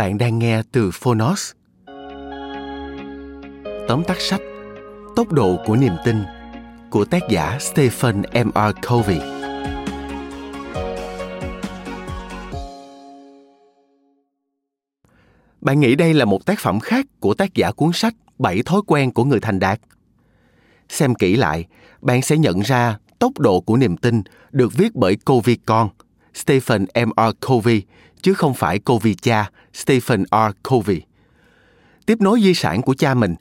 Bạn đang nghe từ Phonos. Tóm tắt sách Tốc độ của niềm tin của tác giả Stephen M.R. Covey. Bạn nghĩ đây là một tác phẩm khác của tác giả cuốn sách Bảy thói quen của người thành đạt? Xem kỹ lại, bạn sẽ nhận ra tốc độ của niềm tin được viết bởi Covey con, Stephen M.R. Covey, chứ không phải Covey cha, Stephen R. Covey. Tiếp nối di sản của cha mình,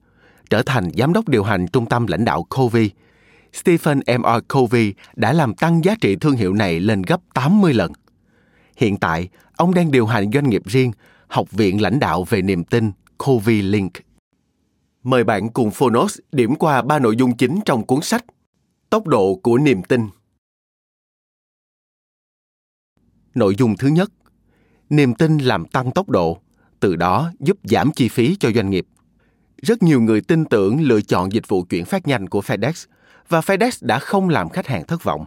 trở thành giám đốc điều hành trung tâm lãnh đạo Covey, Stephen M. R. Covey đã làm tăng giá trị thương hiệu này lên gấp 80 lần. Hiện tại, ông đang điều hành doanh nghiệp riêng, Học viện lãnh đạo về niềm tin Covey Link. Mời bạn cùng Phonos điểm qua ba nội dung chính trong cuốn sách Tốc độ của niềm tin. Nội dung thứ nhất, niềm tin làm tăng tốc độ, từ đó giúp giảm chi phí cho doanh nghiệp. Rất nhiều người tin tưởng lựa chọn dịch vụ chuyển phát nhanh của FedEx và FedEx đã không làm khách hàng thất vọng.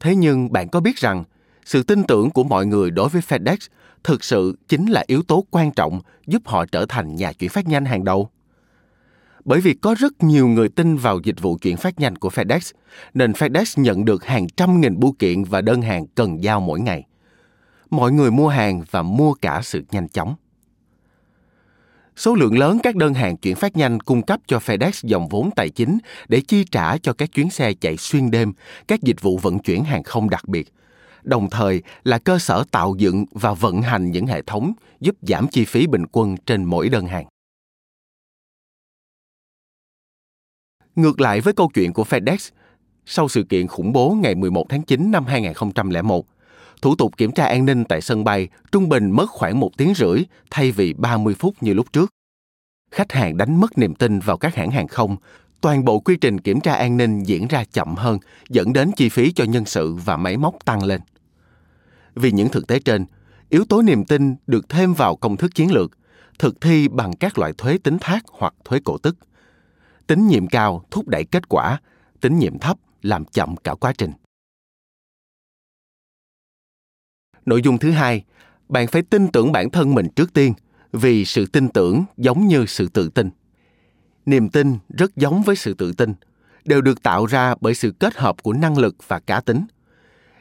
Thế nhưng bạn có biết rằng sự tin tưởng của mọi người đối với FedEx thực sự chính là yếu tố quan trọng giúp họ trở thành nhà chuyển phát nhanh hàng đầu. Bởi vì có rất nhiều người tin vào dịch vụ chuyển phát nhanh của FedEx, nên FedEx nhận được hàng trăm nghìn bưu kiện và đơn hàng cần giao mỗi ngày. Mọi người mua hàng và mua cả sự nhanh chóng. Số lượng lớn các đơn hàng chuyển phát nhanh cung cấp cho FedEx dòng vốn tài chính để chi trả cho các chuyến xe chạy xuyên đêm, các dịch vụ vận chuyển hàng không đặc biệt, đồng thời là cơ sở tạo dựng và vận hành những hệ thống giúp giảm chi phí bình quân trên mỗi đơn hàng. Ngược lại với câu chuyện của FedEx, sau sự kiện khủng bố ngày 11 tháng 9 năm 2001, thủ tục kiểm tra an ninh tại sân bay trung bình mất khoảng một tiếng rưỡi thay vì 30 phút như lúc trước. Khách hàng đánh mất niềm tin vào các hãng hàng không, toàn bộ quy trình kiểm tra an ninh diễn ra chậm hơn, dẫn đến chi phí cho nhân sự và máy móc tăng lên. Vì những thực tế trên, yếu tố niềm tin được thêm vào công thức chiến lược, thực thi bằng các loại thuế tính thác hoặc thuế cổ tức. Tính nhiệm cao thúc đẩy kết quả, tính nhiệm thấp làm chậm cả quá trình. Nội dung thứ hai, bạn phải tin tưởng bản thân mình trước tiên, vì sự tin tưởng giống như sự tự tin. Niềm tin rất giống với sự tự tin, đều được tạo ra bởi sự kết hợp của năng lực và cá tính.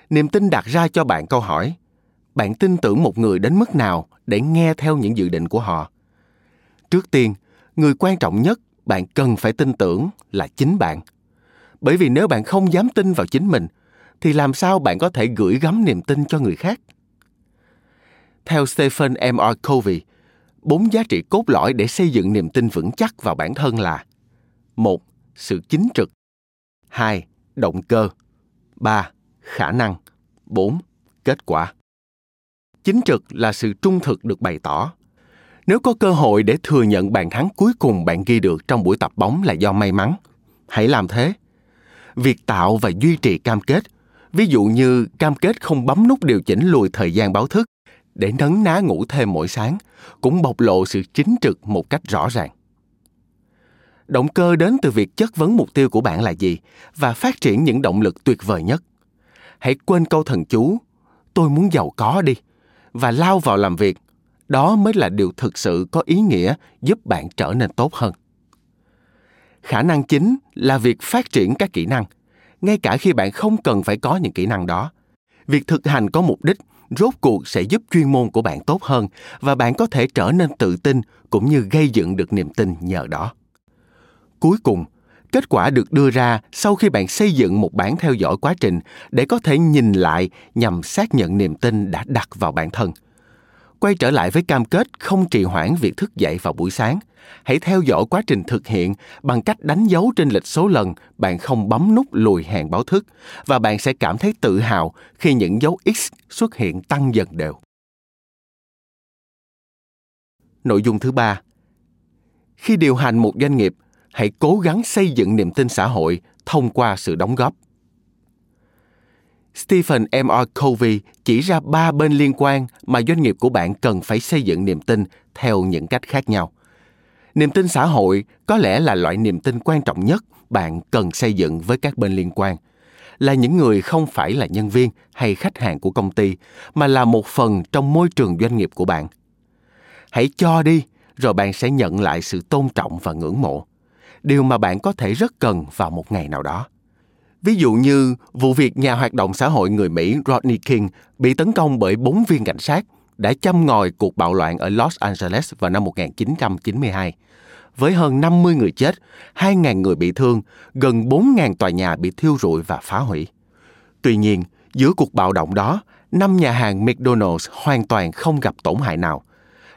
Niềm tin đặt ra cho bạn câu hỏi, bạn tin tưởng một người đến mức nào để nghe theo những dự định của họ? Trước tiên, người quan trọng nhất bạn cần phải tin tưởng là chính bạn. Bởi vì nếu bạn không dám tin vào chính mình thì làm sao bạn có thể gửi gắm niềm tin cho người khác? Theo Stephen M. R. Covey, bốn giá trị cốt lõi để xây dựng niềm tin vững chắc vào bản thân là một sự chính trực hai động cơ ba khả năng bốn kết quả chính trực là sự trung thực được bày tỏ nếu có cơ hội để thừa nhận bàn thắng cuối cùng bạn ghi được trong buổi tập bóng là do may mắn hãy làm thế việc tạo và duy trì cam kết ví dụ như cam kết không bấm nút điều chỉnh lùi thời gian báo thức để nấn ná ngủ thêm mỗi sáng, cũng bộc lộ sự chính trực một cách rõ ràng. Động cơ đến từ việc chất vấn mục tiêu của bạn là gì và phát triển những động lực tuyệt vời nhất. Hãy quên câu thần chú, tôi muốn giàu có đi, và lao vào làm việc. Đó mới là điều thực sự có ý nghĩa giúp bạn trở nên tốt hơn. Khả năng chính là việc phát triển các kỹ năng, ngay cả khi bạn không cần phải có những kỹ năng đó. Việc thực hành có mục đích rốt cuộc sẽ giúp chuyên môn của bạn tốt hơn và bạn có thể trở nên tự tin cũng như gây dựng được niềm tin nhờ đó. Cuối cùng, kết quả được đưa ra sau khi bạn xây dựng một bản theo dõi quá trình để có thể nhìn lại nhằm xác nhận niềm tin đã đặt vào bản thân quay trở lại với cam kết không trì hoãn việc thức dậy vào buổi sáng. Hãy theo dõi quá trình thực hiện bằng cách đánh dấu trên lịch số lần bạn không bấm nút lùi hẹn báo thức và bạn sẽ cảm thấy tự hào khi những dấu x xuất hiện tăng dần đều. Nội dung thứ ba. Khi điều hành một doanh nghiệp, hãy cố gắng xây dựng niềm tin xã hội thông qua sự đóng góp. Stephen M. R. Covey chỉ ra ba bên liên quan mà doanh nghiệp của bạn cần phải xây dựng niềm tin theo những cách khác nhau. Niềm tin xã hội có lẽ là loại niềm tin quan trọng nhất bạn cần xây dựng với các bên liên quan là những người không phải là nhân viên hay khách hàng của công ty, mà là một phần trong môi trường doanh nghiệp của bạn hãy cho đi, rồi bạn sẽ nhận lại sự tôn trọng và ngưỡng mộ điều mà bạn có thể rất cần vào một ngày nào đó Ví dụ như vụ việc nhà hoạt động xã hội người Mỹ Rodney King bị tấn công bởi bốn viên cảnh sát đã châm ngòi cuộc bạo loạn ở Los Angeles vào năm 1992. Với hơn 50 người chết, 2.000 người bị thương, gần 4.000 tòa nhà bị thiêu rụi và phá hủy. Tuy nhiên, giữa cuộc bạo động đó, năm nhà hàng McDonald's hoàn toàn không gặp tổn hại nào.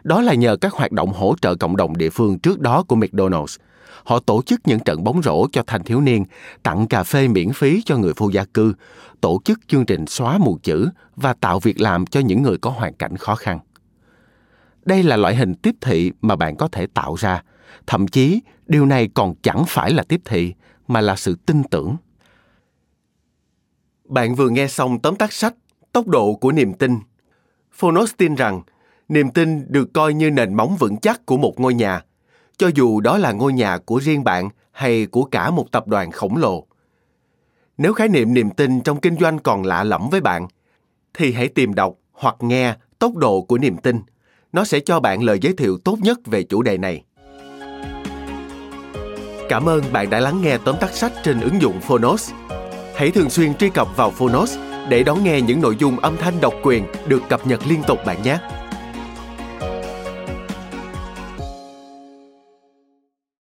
Đó là nhờ các hoạt động hỗ trợ cộng đồng địa phương trước đó của McDonald's – họ tổ chức những trận bóng rổ cho thanh thiếu niên, tặng cà phê miễn phí cho người vô gia cư, tổ chức chương trình xóa mù chữ và tạo việc làm cho những người có hoàn cảnh khó khăn. Đây là loại hình tiếp thị mà bạn có thể tạo ra, thậm chí điều này còn chẳng phải là tiếp thị mà là sự tin tưởng. Bạn vừa nghe xong tóm tắt sách Tốc độ của niềm tin. Phonos tin rằng niềm tin được coi như nền móng vững chắc của một ngôi nhà – cho dù đó là ngôi nhà của riêng bạn hay của cả một tập đoàn khổng lồ. Nếu khái niệm niềm tin trong kinh doanh còn lạ lẫm với bạn, thì hãy tìm đọc hoặc nghe Tốc độ của niềm tin. Nó sẽ cho bạn lời giới thiệu tốt nhất về chủ đề này. Cảm ơn bạn đã lắng nghe tóm tắt sách trên ứng dụng Phonos. Hãy thường xuyên truy cập vào Phonos để đón nghe những nội dung âm thanh độc quyền được cập nhật liên tục bạn nhé.